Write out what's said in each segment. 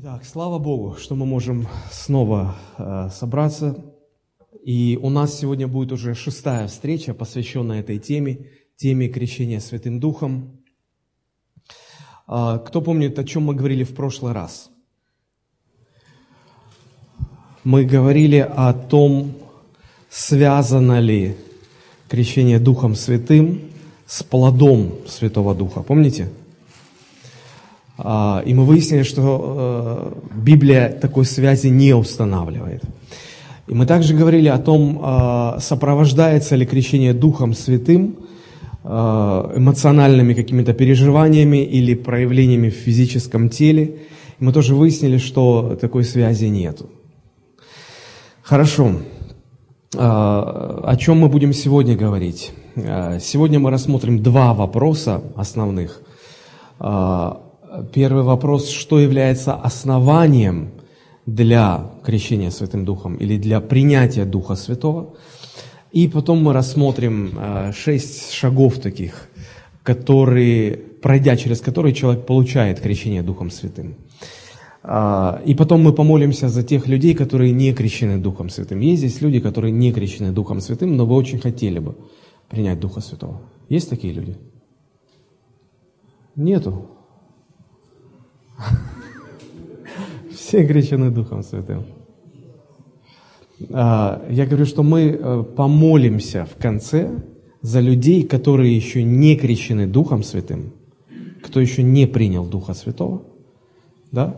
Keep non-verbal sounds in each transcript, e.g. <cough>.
Итак, слава Богу, что мы можем снова э, собраться. И у нас сегодня будет уже шестая встреча, посвященная этой теме, теме крещения Святым Духом. Э, кто помнит, о чем мы говорили в прошлый раз? Мы говорили о том, связано ли крещение Духом Святым с плодом Святого Духа. Помните? А, и мы выяснили, что э, Библия такой связи не устанавливает. И мы также говорили о том, а, сопровождается ли крещение Духом Святым а, эмоциональными какими-то переживаниями или проявлениями в физическом теле. И мы тоже выяснили, что такой связи нет. Хорошо. О чем мы будем сегодня говорить? Сегодня мы рассмотрим два вопроса основных Первый вопрос, что является основанием для крещения Святым Духом или для принятия Духа Святого. И потом мы рассмотрим э, шесть шагов таких, которые, пройдя через которые человек получает крещение Духом Святым. А, и потом мы помолимся за тех людей, которые не крещены Духом Святым. Есть здесь люди, которые не крещены Духом Святым, но вы очень хотели бы принять Духа Святого. Есть такие люди? Нету. Все крещены Духом Святым. А, я говорю, что мы э, помолимся в конце за людей, которые еще не крещены Духом Святым, кто еще не принял Духа Святого, да,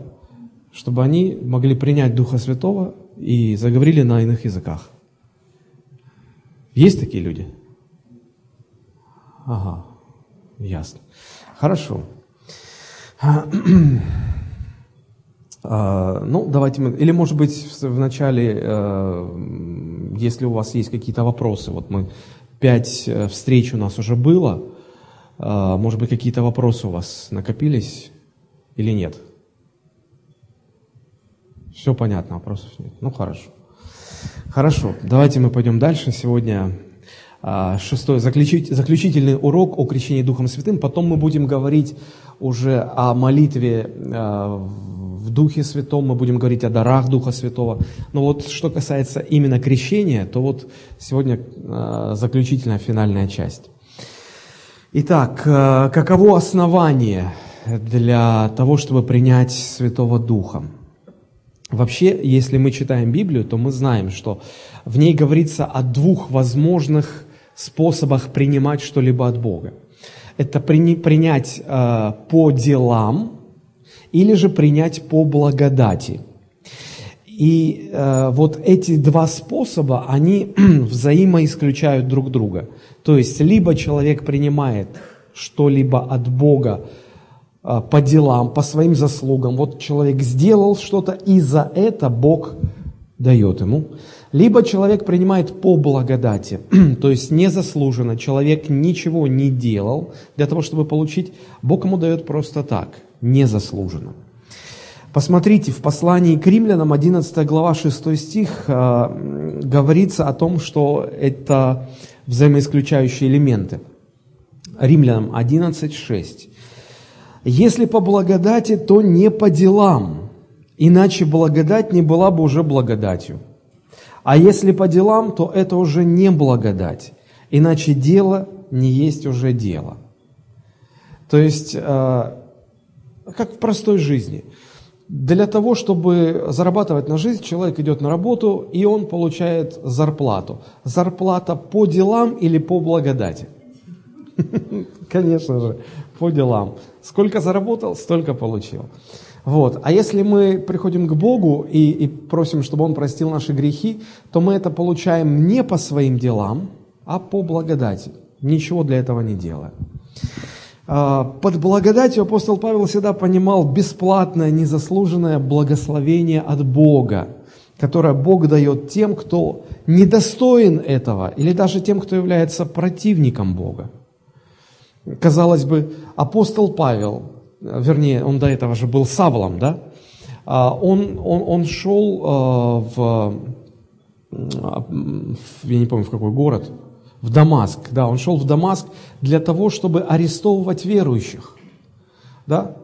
чтобы они могли принять Духа Святого и заговорили на иных языках. Есть такие люди? Ага, ясно. Хорошо. А, ну, давайте мы... Или, может быть, в начале, э, если у вас есть какие-то вопросы, вот мы пять э, встреч у нас уже было, а, может быть, какие-то вопросы у вас накопились или нет? Все понятно, вопросов нет. Ну, хорошо. Хорошо, давайте мы пойдем дальше. Сегодня шестой, заключительный урок о крещении Духом Святым. Потом мы будем говорить уже о молитве э, в Духе Святом, мы будем говорить о дарах Духа Святого. Но вот что касается именно крещения, то вот сегодня э, заключительная финальная часть. Итак, каково основание для того, чтобы принять Святого Духа? Вообще, если мы читаем Библию, то мы знаем, что в ней говорится о двух возможных способах принимать что-либо от Бога это принять э, по делам или же принять по благодати. И э, вот эти два способа, они <clears throat> взаимоисключают друг друга. То есть, либо человек принимает что-либо от Бога э, по делам, по своим заслугам. Вот человек сделал что-то, и за это Бог дает ему. Либо человек принимает по благодати, <clears throat> то есть незаслуженно, человек ничего не делал для того, чтобы получить, Бог ему дает просто так, незаслуженно. Посмотрите, в послании к римлянам, 11 глава, 6 стих, э, говорится о том, что это взаимоисключающие элементы. Римлянам 11, 6. «Если по благодати, то не по делам, иначе благодать не была бы уже благодатью». А если по делам, то это уже не благодать, иначе дело не есть уже дело. То есть, э, как в простой жизни. Для того, чтобы зарабатывать на жизнь, человек идет на работу, и он получает зарплату. Зарплата по делам или по благодати? <laughs> Конечно же, по делам. Сколько заработал, столько получил. Вот. А если мы приходим к Богу и, и просим, чтобы Он простил наши грехи, то мы это получаем не по своим делам, а по благодати, ничего для этого не делая. А, под благодатью апостол Павел всегда понимал бесплатное, незаслуженное благословение от Бога, которое Бог дает тем, кто недостоин этого, или даже тем, кто является противником Бога. Казалось бы, апостол Павел, вернее, он до этого же был Савлом, да, а, он, он, он шел а, в, я не помню, в какой город, в Дамаск, да, он шел в Дамаск для того, чтобы арестовывать верующих, да,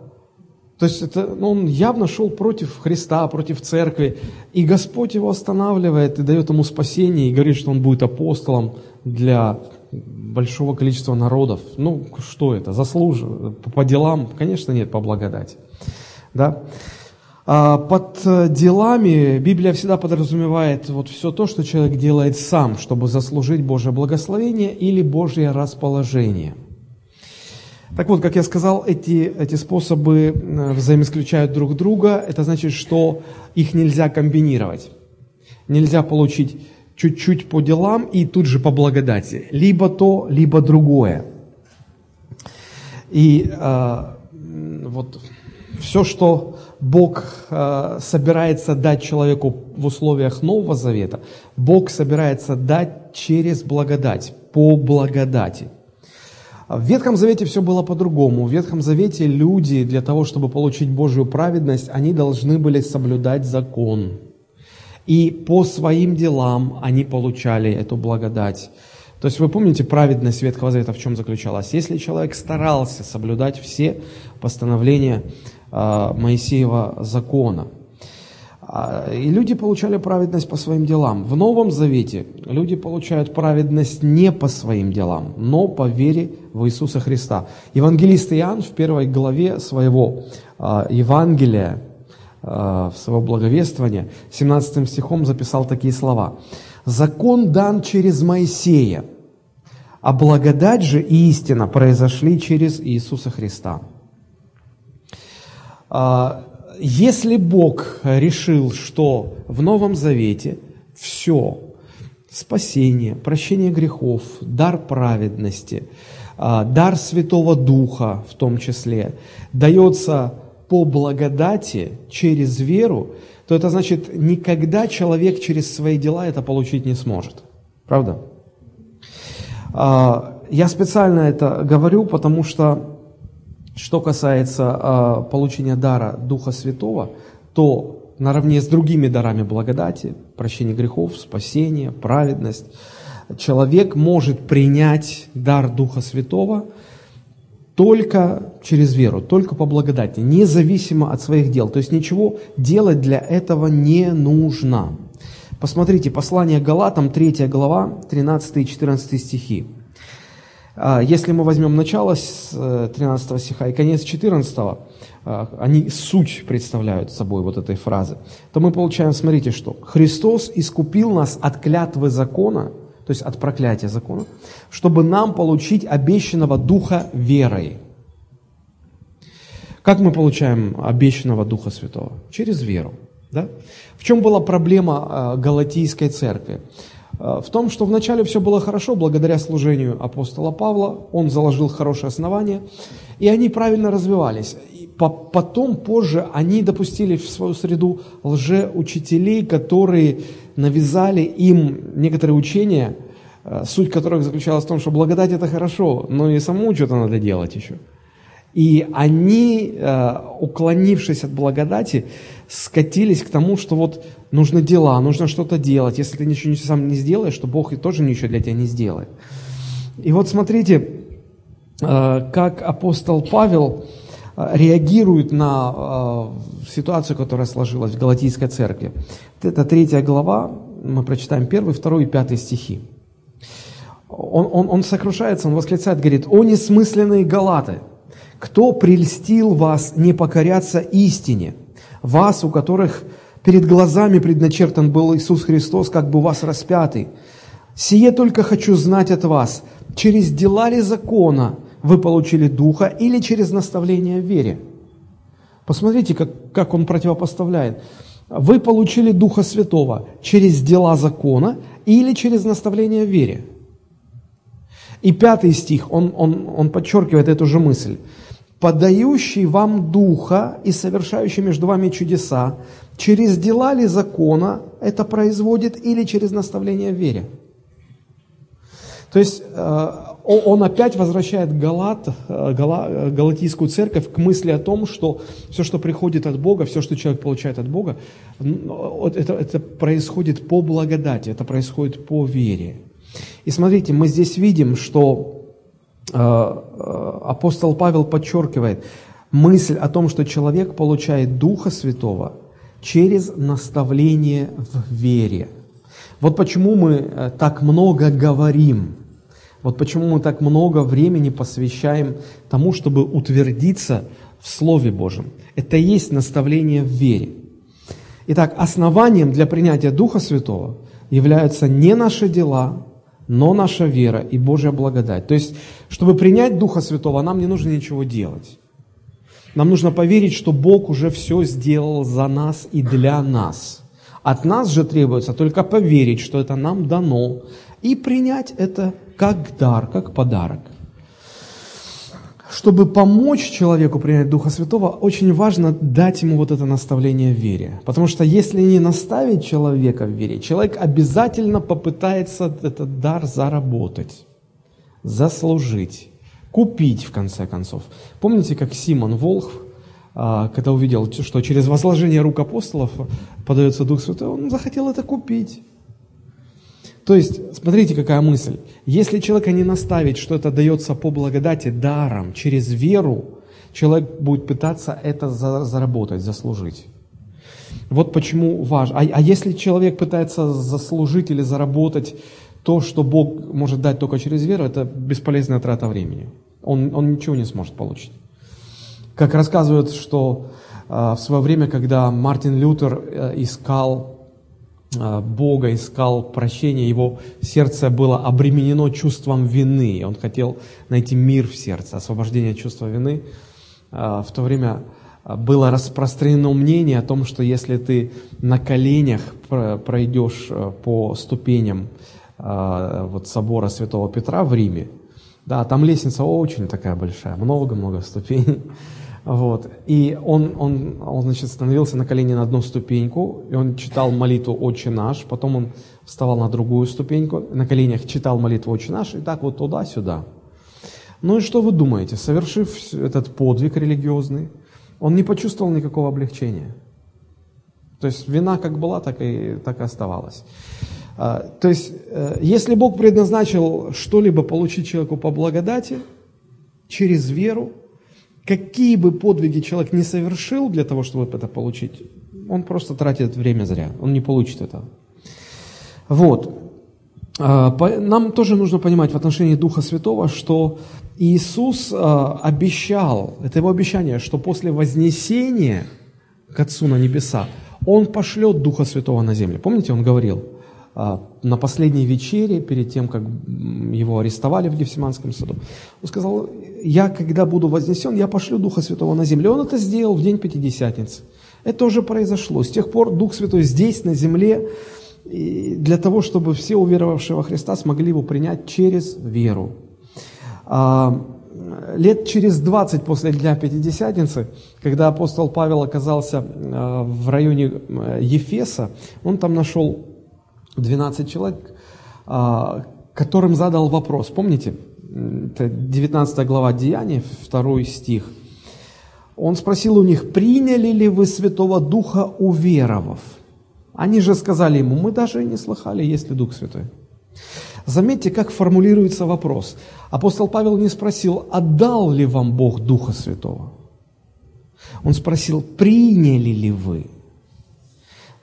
То есть это, ну, он явно шел против Христа, против церкви. И Господь его останавливает и дает ему спасение, и говорит, что он будет апостолом для большого количества народов. Ну, что это? Заслужил? По делам? Конечно, нет, по благодати. Да? А под делами Библия всегда подразумевает вот все то, что человек делает сам, чтобы заслужить Божье благословение или Божье расположение – так вот, как я сказал, эти, эти способы э, взаимоисключают друг друга. Это значит, что их нельзя комбинировать. Нельзя получить чуть-чуть по делам и тут же по благодати. Либо то, либо другое. И э, вот все, что Бог э, собирается дать человеку в условиях Нового Завета, Бог собирается дать через благодать, по благодати. В Ветхом Завете все было по-другому. В Ветхом Завете люди для того, чтобы получить Божью праведность, они должны были соблюдать закон. И по своим делам они получали эту благодать. То есть вы помните, праведность Ветхого Завета в чем заключалась? Если человек старался соблюдать все постановления э, Моисеева закона, а, и люди получали праведность по своим делам. В Новом Завете люди получают праведность не по своим делам, но по вере в Иисуса Христа. Евангелист Иоанн в первой главе своего а, Евангелия, а, своего благовествования, 17 стихом записал такие слова. «Закон дан через Моисея, а благодать же и истина произошли через Иисуса Христа». Если Бог решил, что в Новом Завете все, спасение, прощение грехов, дар праведности, а, дар Святого Духа в том числе, дается по благодати через веру, то это значит, никогда человек через свои дела это получить не сможет. Правда? А, я специально это говорю, потому что что касается э, получения дара Духа Святого, то наравне с другими дарами благодати, прощение грехов, спасение, праведность, человек может принять дар Духа Святого только через веру, только по благодати, независимо от своих дел. То есть ничего делать для этого не нужно. Посмотрите, послание Галатам, 3 глава, 13 и 14 стихи. А, если мы возьмем начало с 13 э, стиха и конец 14, а, они суть представляют собой вот этой фразы, то мы получаем, смотрите, что Христос искупил нас от клятвы закона, то есть от проклятия закона, чтобы нам получить обещанного Духа верой. Как мы получаем обещанного Духа Святого? Через веру. Да? В чем была проблема а, Галатийской церкви? Э, в том, что вначале все было хорошо, благодаря служению апостола Павла, он заложил хорошее основание, и они правильно развивались. И потом, позже, они допустили в свою среду лжеучителей, которые навязали им некоторые учения, э, суть которых заключалась в том, что благодать это хорошо, но и самому что-то надо делать еще. И они, э, уклонившись от благодати, скатились к тому, что вот нужны дела, нужно что-то делать. Если ты ничего сам не сделаешь, то Бог и тоже ничего для тебя не сделает. И вот смотрите, э, как апостол Павел реагирует на ситуацию, которая сложилась в Галатийской церкви. Это третья глава, мы прочитаем первый, второй и пятый стихи. Он, он, он сокрушается, он восклицает, говорит, «О несмысленные галаты! Кто прельстил вас не покоряться истине? Вас, у которых перед глазами предначертан был Иисус Христос, как бы вас распятый. Сие только хочу знать от вас, через дела ли закона вы получили Духа или через наставление в вере? Посмотрите, как, как он противопоставляет. Вы получили Духа Святого через дела закона или через наставление в вере? И пятый стих, он, он, он подчеркивает эту же мысль подающий вам Духа и совершающий между вами чудеса, через дела ли закона это производит или через наставление в вере? То есть э, он опять возвращает Галат, э, Гала, Галатийскую церковь к мысли о том, что все, что приходит от Бога, все, что человек получает от Бога, это, это происходит по благодати, это происходит по вере. И смотрите, мы здесь видим, что Э, э, апостол Павел подчеркивает, мысль о том, что человек получает Духа Святого через наставление в вере. Вот почему мы э, так много говорим, вот почему мы так много времени посвящаем тому, чтобы утвердиться в Слове Божьем. Это и есть наставление в вере. Итак, основанием для принятия Духа Святого являются не наши дела, но наша вера и Божья благодать. То есть, чтобы принять Духа Святого, нам не нужно ничего делать. Нам нужно поверить, что Бог уже все сделал за нас и для нас. От нас же требуется только поверить, что это нам дано, и принять это как дар, как подарок. Чтобы помочь человеку принять Духа Святого, очень важно дать ему вот это наставление в вере. Потому что если не наставить человека в вере, человек обязательно попытается этот дар заработать, заслужить, купить в конце концов. Помните, как Симон Волхв, а, когда увидел, что через возложение рук апостолов подается Дух Святой, он захотел это купить. То есть, смотрите, какая мысль. Если человека не наставить, что это дается по благодати, даром, через веру, человек будет пытаться это заработать, заслужить. Вот почему важно. А, а если человек пытается заслужить или заработать то, что Бог может дать только через веру, это бесполезная трата времени. Он, он ничего не сможет получить. Как рассказывают, что э, в свое время, когда Мартин Лютер э, искал Бога, искал прощения, его сердце было обременено чувством вины. Он хотел найти мир в сердце, освобождение от чувства вины. Э, в то время было распространено мнение о том, что если ты на коленях пройдешь э, по ступеням вот собора Святого Петра в Риме, да, там лестница очень такая большая, много-много ступеней, вот. И он, он, он, значит, становился на колени на одну ступеньку, и он читал молитву «Отче наш», потом он вставал на другую ступеньку, на коленях читал молитву «Отче наш», и так вот туда-сюда. Ну и что вы думаете? Совершив этот подвиг религиозный, он не почувствовал никакого облегчения. То есть вина как была, так и, так и оставалась. А, то есть, э, если Бог предназначил что-либо получить человеку по благодати, через веру, какие бы подвиги человек не совершил для того, чтобы это получить, он просто тратит время зря, он не получит этого. Вот. А, нам тоже нужно понимать в отношении Духа Святого, что Иисус а, обещал, это его обещание, что после вознесения к Отцу на небеса, Он пошлет Духа Святого на землю. Помните, Он говорил – на последней вечере, перед тем, как его арестовали в Гефсиманском саду, он сказал, я, когда буду вознесен, я пошлю Духа Святого на землю. Он это сделал в день Пятидесятницы. Это уже произошло. С тех пор Дух Святой здесь, на земле, для того, чтобы все уверовавшие во Христа смогли его принять через веру. А, лет через 20 после Дня Пятидесятницы, когда апостол Павел оказался а, в районе Ефеса, он там нашел 12 человек, а, которым задал вопрос. Помните, это 19 глава Деяния, 2 стих. Он спросил у них, приняли ли вы Святого Духа, уверовав? Они же сказали ему, мы даже и не слыхали, есть ли Дух Святой. Заметьте, как формулируется вопрос. Апостол Павел не спросил, отдал ли вам Бог Духа Святого? Он спросил, приняли ли вы?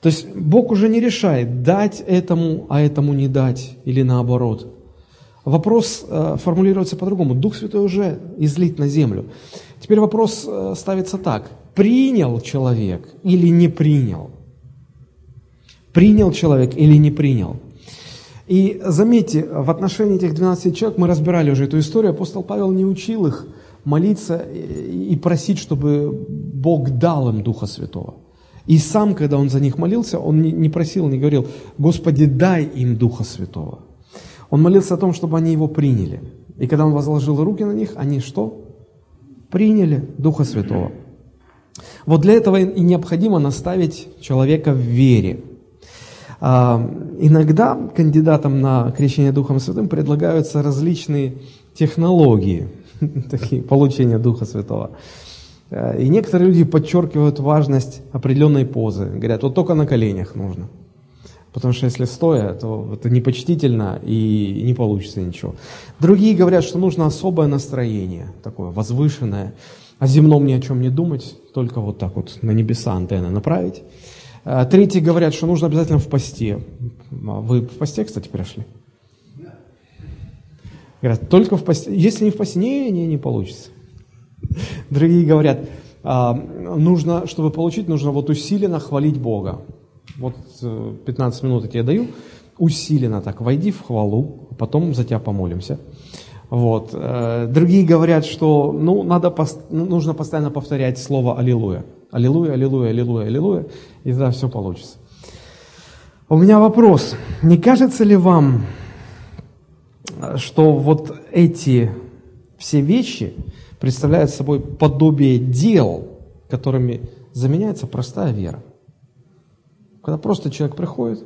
То есть Бог уже не решает, дать этому, а этому не дать, или наоборот. Вопрос э, формулируется по-другому. Дух Святой уже излит на землю. Теперь вопрос э, ставится так. Принял человек или не принял? Принял человек или не принял? И заметьте, в отношении этих 12 человек мы разбирали уже эту историю. Апостол Павел не учил их молиться и просить, чтобы Бог дал им Духа Святого. И сам, когда он за них молился, он не просил, не говорил, Господи, дай им Духа Святого. Он молился о том, чтобы они его приняли. И когда он возложил руки на них, они что? Приняли Духа Святого. Вот для этого и необходимо наставить человека в вере. А, иногда кандидатам на крещение Духом Святым предлагаются различные технологии <laughs> такие, получения Духа Святого. Э, и некоторые люди подчеркивают важность определенной позы. Говорят, вот только на коленях нужно. Потому что если стоя, то это непочтительно и не получится ничего. Другие говорят, что нужно особое настроение, такое возвышенное. о земном ни о чем не думать, только вот так вот на небеса антенны направить. Э, третьи говорят, что нужно обязательно в посте. Вы в посте, кстати, пришли? Говорят, только в посте. Если не в посте, не, не, не получится. Другие говорят, а, нужно, чтобы получить, нужно вот усиленно хвалить Бога. Вот 15 э, минут я тебе даю, усиленно так, войди в хвалу, потом за тебя помолимся. Вот. Э, другие говорят, что ну, надо, ну, нужно постоянно повторять слово «Аллилуйя». Аллилуйя, аллилуйя, аллилуйя, аллилуйя, и тогда все получится. У меня вопрос. Не кажется ли вам, что вот эти все вещи представляют собой подобие дел, которыми заменяется простая вера? Когда просто человек приходит,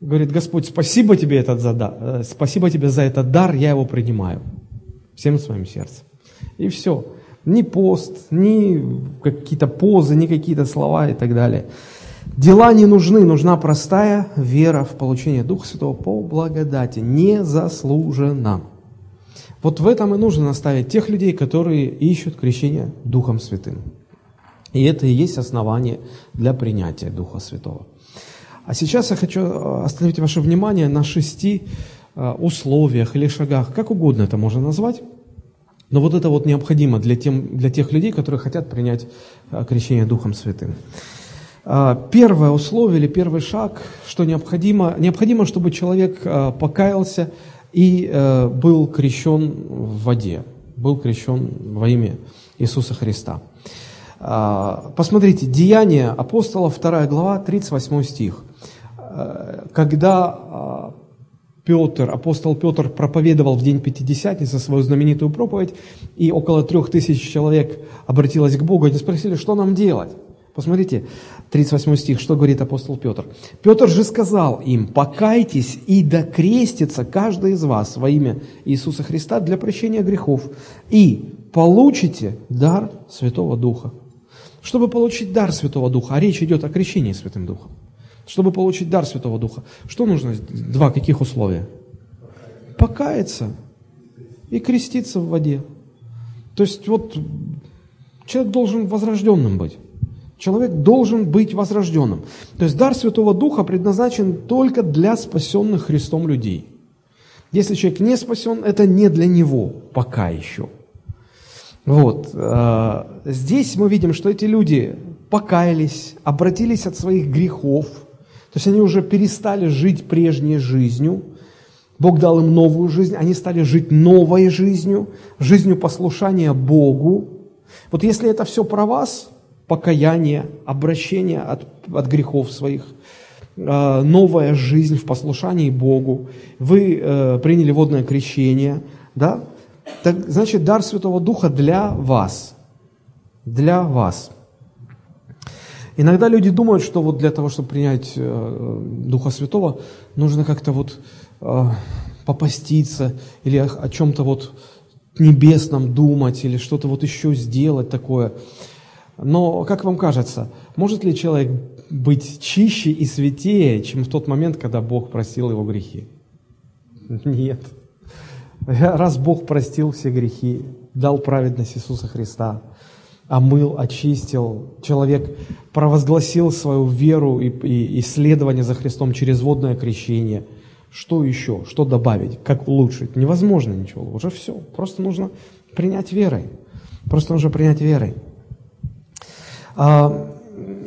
говорит, Господь, спасибо тебе, этот за дар, э, спасибо тебе за этот дар, я его принимаю всем своим сердцем. И все. Ни пост, ни какие-то позы, ни какие-то слова и так далее. Дела не нужны, нужна простая вера в получение Духа Святого по благодати, незаслуженно. Вот в этом и нужно наставить тех людей, которые ищут крещение Духом Святым. И это и есть основание для принятия Духа Святого. А сейчас я хочу э, остановить ваше внимание на шести э, условиях или шагах, как угодно это можно назвать. Но вот это вот необходимо для, тем, для тех людей, которые хотят принять э, крещение Духом Святым. Первое условие или первый шаг, что необходимо, необходимо, чтобы человек покаялся и был крещен в воде, был крещен во имя Иисуса Христа. Посмотрите, Деяния апостола, 2 глава, 38 стих. Э, когда а, Петр, апостол Петр проповедовал в день Пятидесятницы свою знаменитую проповедь, и около трех тысяч человек обратилось к Богу, они спросили, что нам делать? Посмотрите, 38 стих, что говорит апостол Петр. «Петр же сказал им, покайтесь и докрестится каждый из вас во имя Иисуса Христа для прощения грехов, и получите дар Святого Духа». Чтобы получить дар Святого Духа, а речь идет о крещении Святым Духом – чтобы получить дар Святого Духа, что нужно? Два каких условия? Покаяться и креститься в воде. То есть вот человек должен возрожденным быть. Человек должен быть возрожденным. То есть дар Святого Духа предназначен только для спасенных Христом людей. Если человек не спасен, это не для него пока еще. Вот. Э, здесь мы видим, что эти люди покаялись, обратились от своих грехов – то есть они уже перестали жить прежней жизнью, Бог дал им новую жизнь, они стали жить новой жизнью, жизнью послушания Богу. Вот если это все про вас, покаяние, обращение от, от грехов своих, э, новая жизнь в послушании Богу, вы э, приняли водное крещение, да, так, значит, дар Святого Духа для вас, для вас – Иногда люди думают, что вот для того, чтобы принять э, Духа Святого, нужно как-то вот э, попаститься или о чем-то вот небесном думать или что-то вот еще сделать такое. Но, как вам кажется, может ли человек быть чище и святее, чем в тот момент, когда Бог простил его грехи? Нет. Раз Бог простил все грехи, дал праведность Иисуса Христа – омыл, очистил, человек провозгласил свою веру и, и исследование за Христом через водное крещение. Что еще? Что добавить? Как улучшить? Невозможно ничего. Уже все. Просто нужно принять верой. Просто нужно принять верой. А,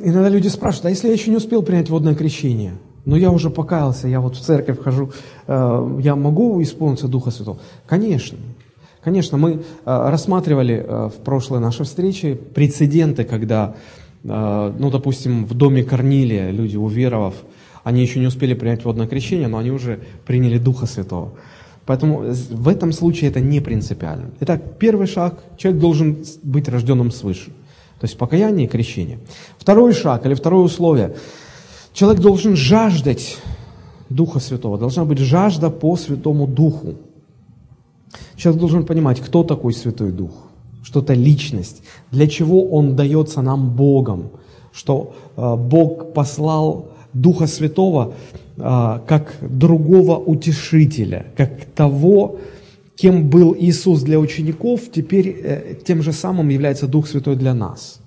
иногда люди спрашивают, а если я еще не успел принять водное крещение? Но я уже покаялся, я вот в церковь хожу, э, я могу исполниться Духа Святого? Конечно. Конечно, мы э, рассматривали э, в прошлой нашей встрече прецеденты, когда, ну, допустим, в доме Корнилия люди, уверовав, они еще не успели принять водное крещение, но они уже приняли Духа Святого. Поэтому в этом случае это не принципиально. Итак, первый шаг, человек должен быть рожденным свыше. То есть покаяние и крещение. Второй шаг или второе условие. Человек должен жаждать Духа Святого. Должна быть жажда по Святому Духу. Человек должен понимать, кто такой Святой Дух, что это личность, для чего Он дается нам Богом, что э, Бог послал Духа Святого э, как другого утешителя, как того, кем был Иисус для учеников, теперь э, тем же самым является Дух Святой для нас.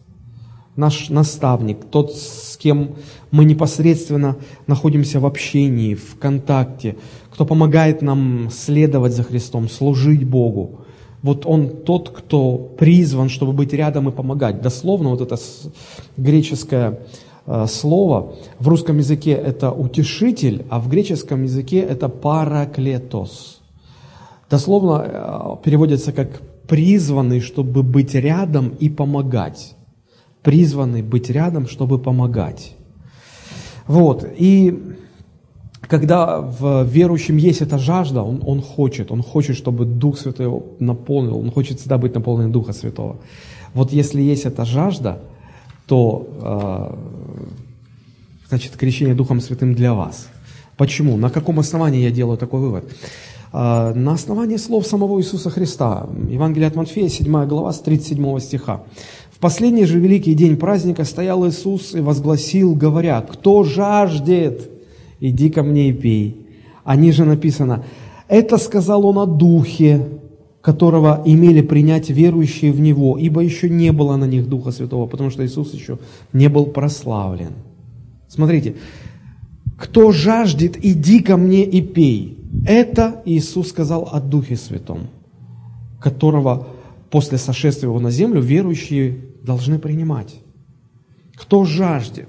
Наш наставник, тот, с кем мы непосредственно находимся в общении, в контакте, кто помогает нам следовать за Христом, служить Богу. Вот он тот, кто призван, чтобы быть рядом и помогать. Дословно вот это греческое э, слово в русском языке это утешитель, а в греческом языке это параклетос. Дословно э, переводится как призванный, чтобы быть рядом и помогать. Призванный быть рядом, чтобы помогать. Вот. И когда в верующем есть эта жажда, он, он хочет, он хочет, чтобы Дух Святой его наполнил, он хочет всегда быть наполнен Духа Святого. Вот если есть эта жажда, то, э, значит, крещение Духом Святым для вас. Почему? На каком основании я делаю такой вывод? Э, на основании слов самого Иисуса Христа. Евангелие от Матфея, 7 глава, с 37 стиха. В последний же великий день праздника стоял Иисус и возгласил, говоря, «Кто жаждет, иди ко мне и пей». А ниже написано, «Это сказал он о Духе, которого имели принять верующие в Него, ибо еще не было на них Духа Святого, потому что Иисус еще не был прославлен». Смотрите, «Кто жаждет, иди ко мне и пей». Это Иисус сказал о Духе Святом, которого после сошествия его на землю верующие должны принимать. Кто жаждет,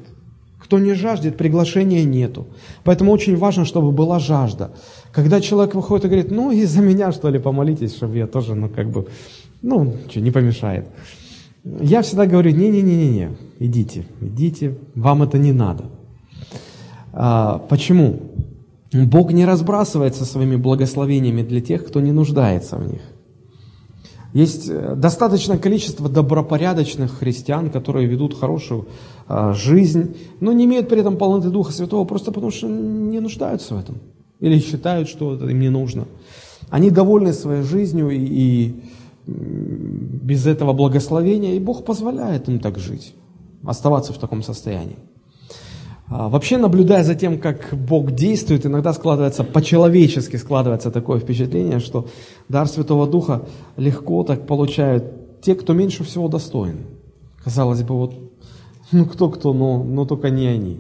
кто не жаждет, приглашения нету. Поэтому очень важно, чтобы была жажда. Когда человек выходит и говорит, ну, из-за меня, что ли, помолитесь, чтобы я тоже, ну, как бы, ну, что, не помешает. Я всегда говорю, не-не-не-не, идите, идите, вам это не надо. А, почему? Бог не разбрасывается своими благословениями для тех, кто не нуждается в них. Есть э, достаточное количество добропорядочных христиан, которые ведут хорошую а, жизнь, но не имеют при этом полноты Духа Святого просто потому, что не нуждаются в этом. Или считают, что это им не нужно. Они довольны своей жизнью и, и без этого благословения, и Бог позволяет им так жить, оставаться в таком состоянии. А, вообще, наблюдая за тем, как Бог действует, иногда складывается, по-человечески складывается такое впечатление, что дар Святого Духа легко так получают те, кто меньше всего достоин. Казалось бы, вот, <laughs> ну кто-кто, но, но только не они.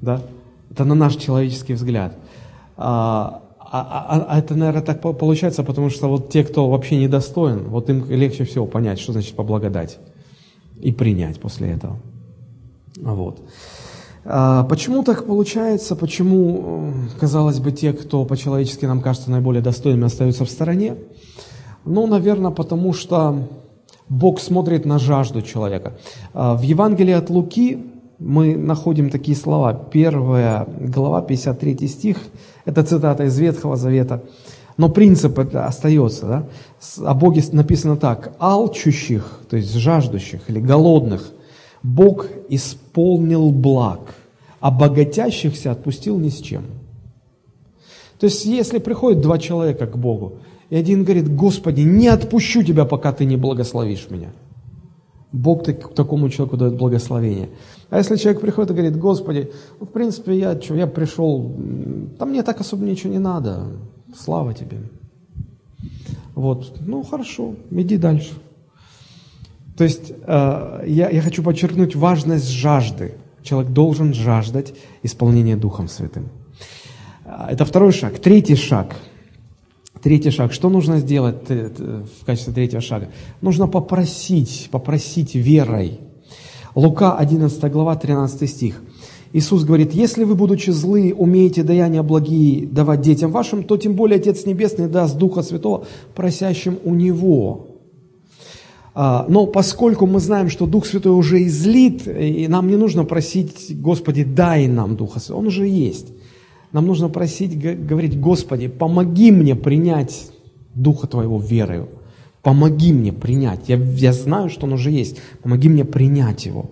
Да? Это на наш человеческий взгляд. А, а, а, а это, наверное, так получается, потому что вот те, кто вообще недостоин, вот им легче всего понять, что значит поблагодать и принять после этого. Вот. А, почему так получается? Почему, э, казалось бы, те, кто по-человечески нам кажется наиболее достойными, остаются в стороне? Ну, наверное, потому что Бог смотрит на жажду человека. А, в Евангелии от Луки мы находим такие слова. Первая глава, 53 стих, это цитата из Ветхого Завета. Но принцип это остается. Да? О Боге написано так. «Алчущих», то есть жаждущих или голодных – Бог исполнил благ, а богатящихся отпустил ни с чем. То есть, если приходят два человека к Богу, и один говорит, Господи, не отпущу тебя, пока ты не благословишь меня. Бог такому человеку дает благословение. А если человек приходит и говорит, Господи, ну, в принципе, я, что, я пришел, там мне так особо ничего не надо, слава тебе. Вот, ну хорошо, иди дальше. То есть э, я, я хочу подчеркнуть важность жажды. Человек должен жаждать исполнения Духом Святым. Э, это второй шаг. Третий шаг. Третий шаг. Что нужно сделать э, в качестве третьего шага? Нужно попросить, попросить верой. Лука 11 глава 13 стих. Иисус говорит, если вы, будучи злы, умеете даяния благие давать детям вашим, то тем более Отец Небесный даст Духа Святого просящим у Него. А, но поскольку мы знаем, что Дух Святой уже излит, и нам не нужно просить, Господи, дай нам Духа Святого, Он уже есть. Нам нужно просить, говорить, Господи, помоги мне принять Духа Твоего верою. Помоги мне принять. Я, я знаю, что Он уже есть. Помоги мне принять Его.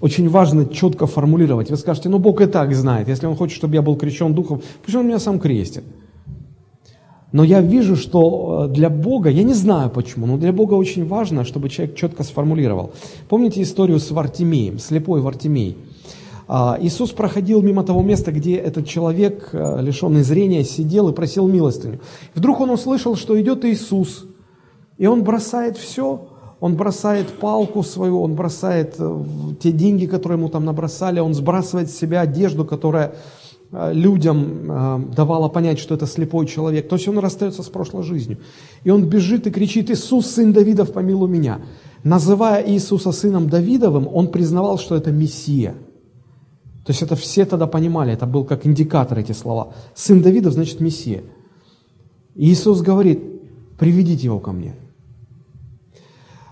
Очень важно четко формулировать. Вы скажете, ну Бог и так знает. Если Он хочет, чтобы я был крещен Духом, пусть Он меня сам крестит. Но я вижу, что э, для Бога, я не знаю почему, но для Бога очень важно, чтобы человек четко сформулировал. Помните историю с Вартимеем, слепой Вартимей? А, Иисус проходил мимо того места, где этот человек, э, лишенный зрения, сидел и просил милостыню. Вдруг он услышал, что идет Иисус, и он бросает все, он бросает палку свою, он бросает э, те деньги, которые ему там набросали, он сбрасывает с себя одежду, которая людям давала понять, что это слепой человек. То есть он расстается с прошлой жизнью. И он бежит и кричит, Иисус, сын Давидов, помилуй меня. Называя Иисуса сыном Давидовым, он признавал, что это Мессия – то есть это все тогда понимали, это был как индикатор эти слова. Сын Давидов значит Мессия. И Иисус говорит, приведите его ко мне.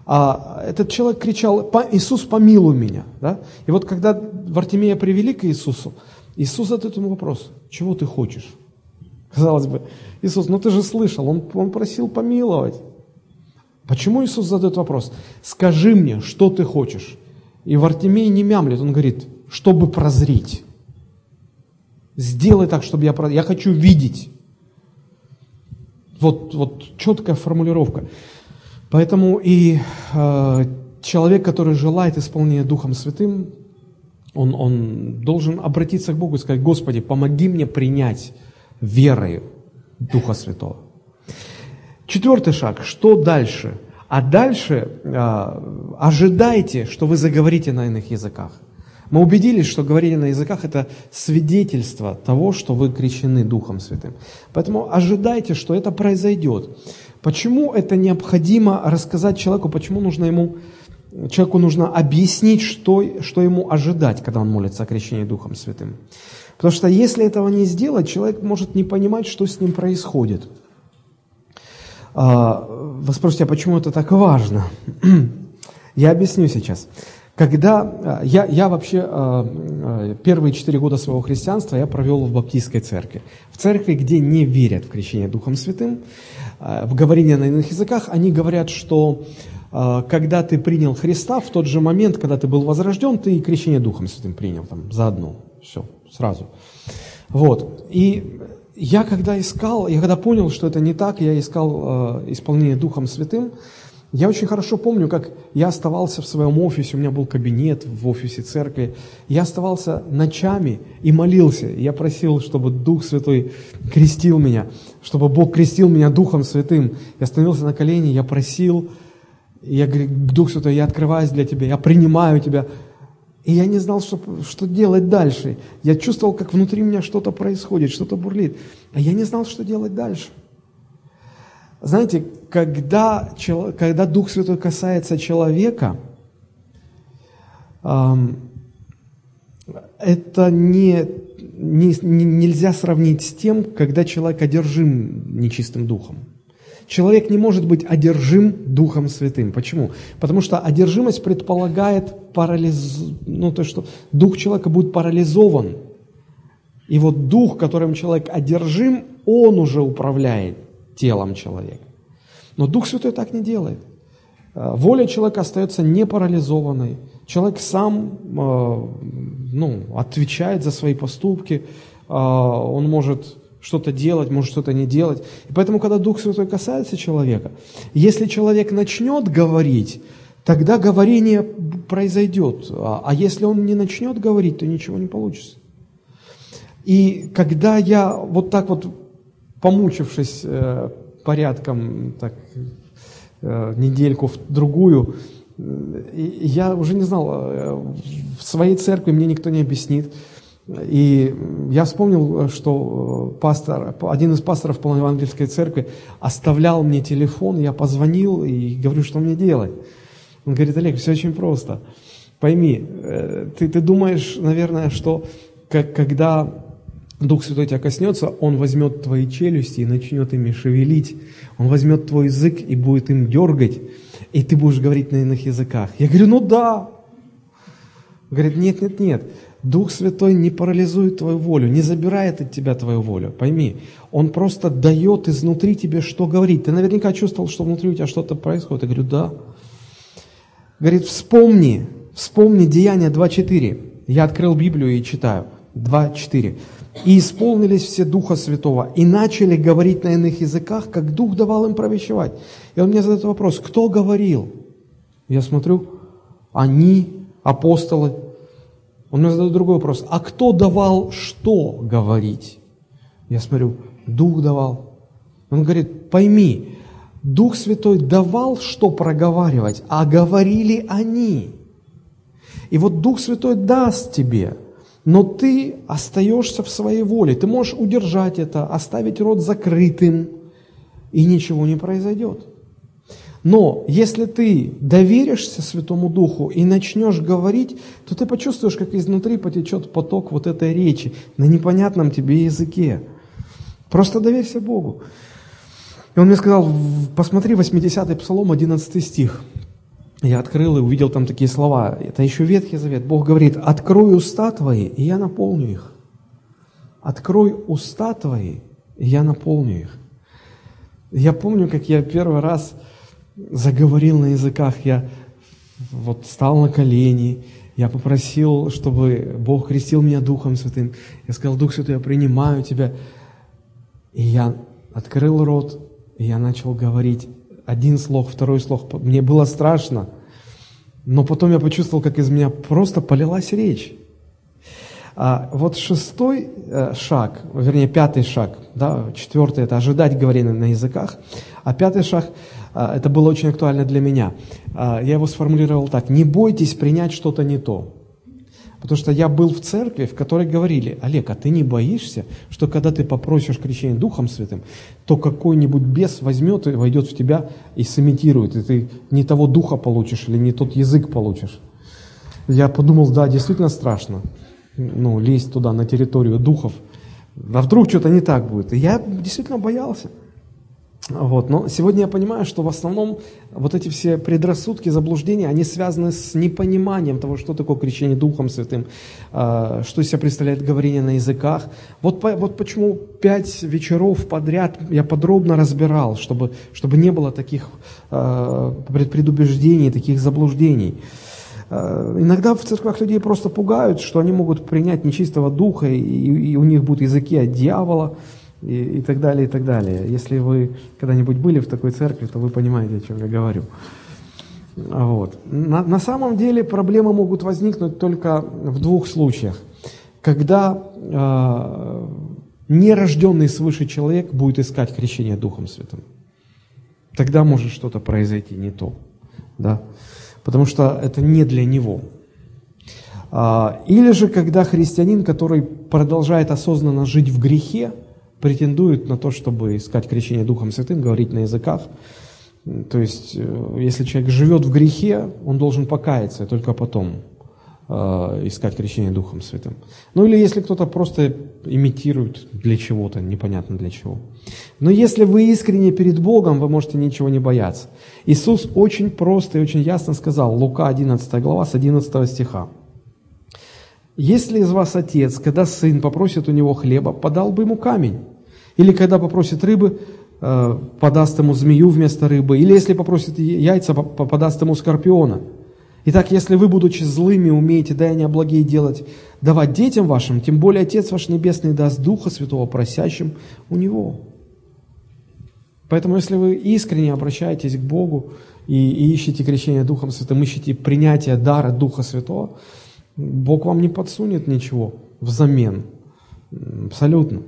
А этот человек кричал, Иисус, помилуй меня. Да? И вот когда Вартимея привели к Иисусу, Иисус задает ему вопрос, чего ты хочешь? Казалось бы, Иисус, ну ты же слышал, он, он просил помиловать. Почему Иисус задает вопрос? Скажи мне, что ты хочешь? И Вартимей не мямлет, он говорит, чтобы прозреть. Сделай так, чтобы я прозрел. Я хочу видеть. Вот, вот четкая формулировка. Поэтому и э, человек, который желает исполнения Духом Святым, он, он должен обратиться к Богу и сказать, Господи, помоги мне принять верою Духа Святого. Четвертый шаг. Что дальше? А дальше э, ожидайте, что вы заговорите на иных языках. Мы убедились, что говорение на языках – это свидетельство того, что вы крещены Духом Святым. Поэтому ожидайте, что это произойдет. Почему это необходимо рассказать человеку, почему нужно ему, человеку нужно объяснить, что, что ему ожидать, когда он молится о крещении Духом Святым. Потому что если этого не сделать, человек может не понимать, что с ним происходит. А, вы спросите, а почему это так важно? <clears throat> Я объясню сейчас. Когда э, я, я вообще э, первые четыре года своего христианства я провел в баптистской церкви. В церкви, где не верят в крещение Духом Святым, в говорение на иных языках, они говорят, что когда ты принял Христа, в тот же момент, когда ты был возрожден, ты и крещение Духом Святым принял там заодно. Все, сразу. Вот. И я когда искал, я когда понял, что это не так, я искал исполнение Духом Святым, я очень хорошо помню, как я оставался в своем офисе, у меня был кабинет в офисе церкви, я оставался ночами и молился. Я просил, чтобы Дух Святой крестил меня, чтобы Бог крестил меня Духом Святым. Я становился на колени, я просил, я говорю, Дух Святой, я открываюсь для Тебя, я принимаю Тебя. И я не знал, что, что делать дальше. Я чувствовал, как внутри меня что-то происходит, что-то бурлит. А я не знал, что делать дальше. Знаете, когда, когда Дух Святой касается человека, это не, не, нельзя сравнить с тем, когда человек одержим нечистым духом. Человек не может быть одержим Духом Святым. Почему? Потому что одержимость предполагает парализ... ну, то, что дух человека будет парализован. И вот дух, которым человек одержим, он уже управляет телом человека. Но Дух Святой так не делает. Э, воля человека остается не парализованной. Человек сам э, ну, отвечает за свои поступки, э, он может что-то делать, может что-то не делать. И поэтому, когда Дух Святой касается человека, если человек начнет говорить, тогда говорение произойдет. А, а если он не начнет говорить, то ничего не получится. И когда я вот так вот, помучившись порядком, так, э, недельку, в другую, и я уже не знал, э, в своей церкви мне никто не объяснит. И я вспомнил, что э, пастор, один из пасторов полноевангельской церкви оставлял мне телефон, я позвонил и говорю, что мне делать. Он говорит, Олег, все очень просто. Пойми, ты, ты думаешь, наверное, что как, когда Дух Святой тебя коснется, Он возьмет твои челюсти и начнет ими шевелить. Он возьмет твой язык и будет им дергать, и ты будешь говорить на иных языках. Я говорю, ну да. Говорит, нет, нет, нет. Дух Святой не парализует твою волю, не забирает от тебя твою волю. Пойми, Он просто дает изнутри тебе, что говорить. Ты наверняка чувствовал, что внутри у тебя что-то происходит. Я говорю, да. Говорит, вспомни, вспомни Деяния 2.4. Я открыл Библию и читаю. 2.4 и исполнились все Духа Святого, и начали говорить на иных языках, как Дух давал им провещевать. И он мне задает вопрос, кто говорил? Я смотрю, они, апостолы. Он мне задает другой вопрос. А кто давал что говорить? Я смотрю, Дух давал. Он говорит, пойми, Дух Святой давал что проговаривать, а говорили они. И вот Дух Святой даст тебе, но ты остаешься в своей воле. Ты можешь удержать это, оставить рот закрытым, и ничего не произойдет. Но если ты доверишься Святому Духу и начнешь говорить, то ты почувствуешь, как изнутри потечет поток вот этой речи на непонятном тебе языке. Просто доверься Богу. И он мне сказал, посмотри 80-й Псалом, 11 стих. Я открыл и увидел там такие слова. Это еще Ветхий Завет. Бог говорит, открой уста твои, и я наполню их. Открой уста твои, и я наполню их. Я помню, как я первый раз заговорил на языках, я вот стал на колени, я попросил, чтобы Бог крестил меня Духом Святым. Я сказал, Дух Святой, я принимаю Тебя. И я открыл рот, и я начал говорить один слог, второй слог. Мне было страшно, но потом я почувствовал, как из меня просто полилась речь. А вот шестой э, шаг, вернее пятый шаг, да, четвертый – это ожидать говорения на языках, а пятый шаг а, – это было очень актуально для меня. А, я его сформулировал так – не бойтесь принять что-то не то. Потому что я был в церкви, в которой говорили, Олег, а ты не боишься, что когда ты попросишь крещения Духом Святым, то какой-нибудь бес возьмет и войдет в тебя и сымитирует, и ты не того духа получишь или не тот язык получишь. Я подумал, да, действительно страшно ну, лезть туда, на территорию духов. А вдруг что-то не так будет? И я действительно боялся. Вот. Но сегодня я понимаю, что в основном вот эти все предрассудки, заблуждения, они связаны с непониманием того, что такое крещение Духом Святым, а, что из себя представляет говорение на языках. Вот, вот почему пять вечеров подряд я подробно разбирал, чтобы, чтобы не было таких а, предубеждений, таких заблуждений. Э, иногда в церквах людей просто пугают, что они могут принять нечистого духа, и, и у них будут языки от дьявола, и, и так далее, и так далее. Если вы когда-нибудь были в такой церкви, то вы понимаете, о чем я говорю. Вот. На, на самом деле проблемы могут возникнуть только в двух случаях. Когда э, нерожденный свыше человек будет искать крещение Духом Святым. Тогда может что-то произойти не то. Да? Потому что это не для него. А, или же, когда христианин, который продолжает осознанно жить в грехе, претендует на то, чтобы искать крещение Духом Святым, говорить на языках. То есть, э, если человек живет в грехе, он должен покаяться, и только потом искать крещение Духом Святым. Ну или если кто-то просто имитирует для чего-то, непонятно для чего. Но если вы искренне перед Богом, вы можете ничего не бояться. Иисус очень просто и очень ясно сказал, Лука 11 глава с 11 стиха. «Если из вас отец, когда сын попросит у него хлеба, подал бы ему камень? Или когда попросит рыбы, э, подаст ему змею вместо рыбы? Или если попросит яйца, подаст ему скорпиона?» Итак, если вы, будучи злыми, умеете даяния благие делать, давать детям вашим, тем более Отец ваш Небесный даст Духа Святого просящим у Него. Поэтому, если вы искренне обращаетесь к Богу и, и ищете крещение Духом Святым, ищете принятие дара Духа Святого, Бог вам не подсунет ничего взамен. Абсолютно.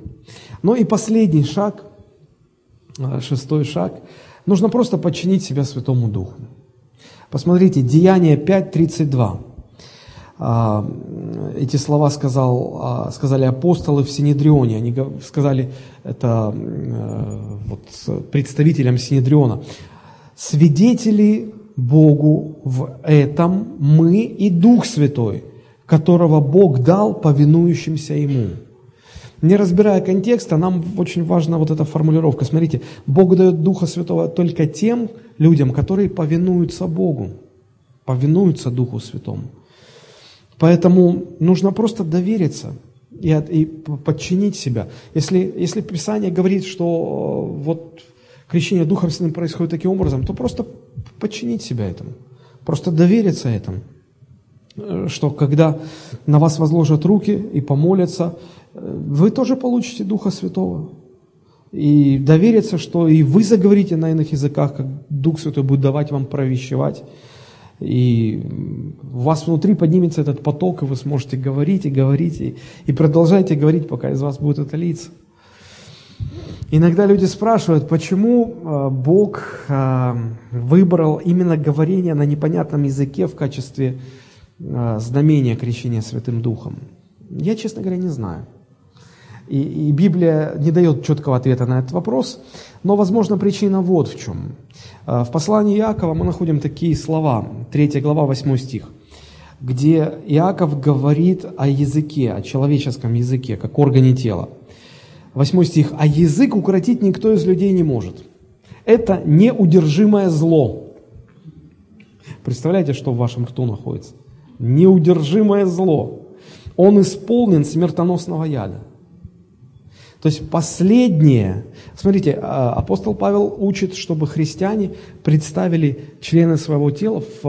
Ну и последний шаг, шестой шаг, нужно просто подчинить себя Святому Духу. Посмотрите, Деяние 5.32. А, эти слова сказал, а, сказали апостолы в Синедрионе. Они сказали это э, вот, представителям Синедриона. Свидетели Богу в этом мы и Дух Святой, которого Бог дал повинующимся Ему. Не разбирая контекста, нам очень важна вот эта формулировка. Смотрите, Бог дает Духа Святого только тем людям, которые повинуются Богу, повинуются Духу Святому. Поэтому нужно просто довериться и, и подчинить себя. Если, если Писание говорит, что э, вот крещение Духом Святым происходит таким образом, то просто подчинить себя этому, просто довериться этому э, что когда на вас возложат руки и помолятся, вы тоже получите Духа Святого. И довериться, что и вы заговорите на иных языках, как Дух Святой будет давать вам провещевать. и у вас внутри поднимется этот поток, и вы сможете говорить и говорить, и, и продолжайте говорить, пока из вас будет это литься. Иногда люди спрашивают, почему э, Бог э, выбрал именно говорение на непонятном языке в качестве э, знамения крещения Святым Духом. Я, честно говоря, не знаю. И, и Библия не дает четкого ответа на этот вопрос, но, возможно, причина вот в чем. В послании Иакова мы находим такие слова, 3 глава, 8 стих, где Иаков говорит о языке, о человеческом языке, как органе тела. Восьмой стих. «А язык укротить никто из людей не может. Это неудержимое зло». Представляете, что в вашем рту находится? Неудержимое зло. Он исполнен смертоносного яда. То есть последнее, смотрите, а, апостол Павел учит, чтобы христиане представили члены своего тела в,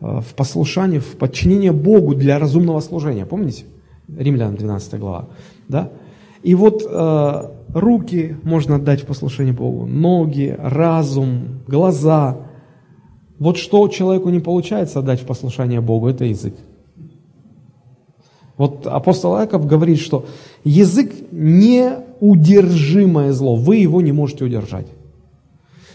а, в послушании, в подчинении Богу для разумного служения. Помните? Римлянам 12 глава. Да? И вот э, руки можно отдать в послушание Богу, ноги, разум, глаза. Вот что человеку не получается отдать в послушание Богу, это язык. Вот апостол Иаков говорит, что язык неудержимое зло, вы его не можете удержать.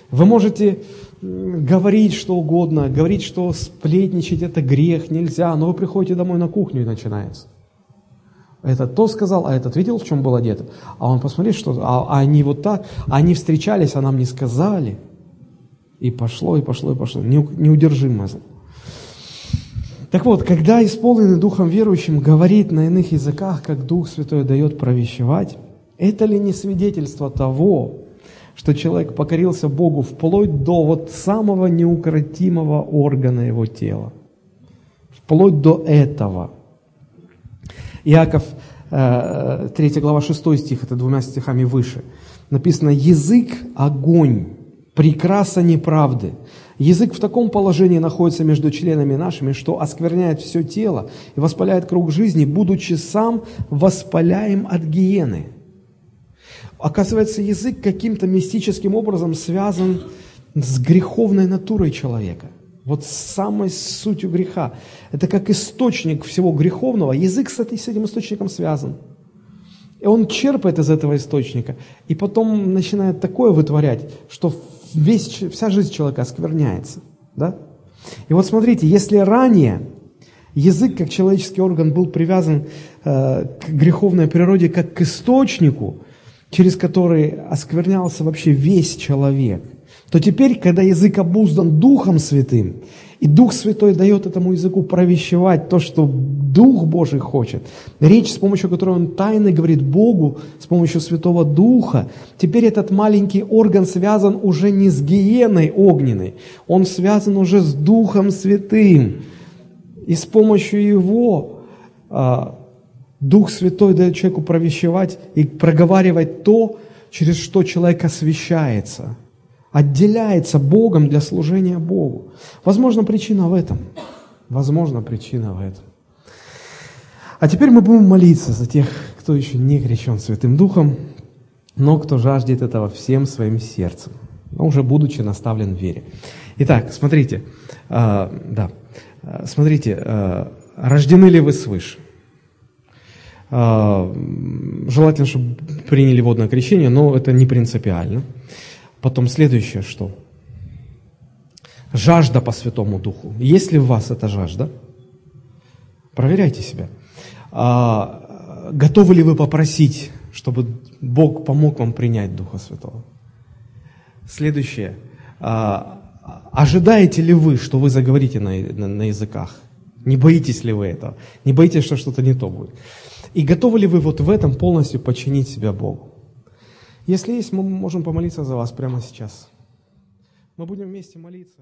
Вы можете говорить что угодно, говорить, что сплетничать это грех, нельзя, но вы приходите домой на кухню и начинается. Этот то сказал, а этот видел, в чем был одет. А он посмотри, что а, а они вот так, они встречались, а нам не сказали. И пошло, и пошло, и пошло. Неудержимое зло. Так вот, когда исполненный Духом верующим говорит на иных языках, как Дух Святой дает провещевать, это ли не свидетельство того, что человек покорился Богу вплоть до вот самого неукротимого органа его тела? Вплоть до этого – Иаков, 3 э, глава 6 стих, это двумя стихами выше. Написано «Язык – огонь, прекраса неправды». Язык в таком положении находится между членами нашими, что оскверняет все тело и воспаляет круг жизни, будучи сам воспаляем от гиены. Оказывается, язык каким-то мистическим образом связан с греховной натурой человека. Вот с самой сутью греха. Это как источник всего греховного. Язык с, этим источником связан. И он черпает из этого источника. И потом начинает такое вытворять, что весь, вся жизнь человека оскверняется. Да? И вот смотрите, если ранее язык как человеческий орган был привязан э, к греховной природе как к источнику, через который осквернялся вообще весь человек – то теперь, когда язык обуздан Духом Святым, и Дух Святой дает этому языку провещевать то, что Дух Божий хочет, речь, с помощью которой он тайно говорит Богу, с помощью Святого Духа, теперь этот маленький орган связан уже не с гиеной огненной, он связан уже с Духом Святым. И с помощью его а, Дух Святой дает человеку провещевать и проговаривать то, через что человек освящается – отделяется Богом для служения Богу. Возможно, причина в этом. Возможно, причина в этом. А теперь мы будем молиться за тех, кто еще не крещен Святым Духом, но кто жаждет этого всем своим сердцем, но уже будучи наставлен в вере. Итак, смотрите, э, да, смотрите, э, рождены ли вы свыше? Э, желательно, чтобы приняли водное крещение, но это не принципиально. Потом следующее что? Жажда по Святому Духу. Есть ли в вас эта жажда? Проверяйте себя. А, готовы ли вы попросить, чтобы Бог помог вам принять Духа Святого? Следующее. А, ожидаете ли вы, что вы заговорите на, на, на языках? Не боитесь ли вы этого? Не боитесь, что что-то не то будет? И готовы ли вы вот в этом полностью подчинить себя Богу? Если есть, мы можем помолиться за вас прямо сейчас. Мы будем вместе молиться.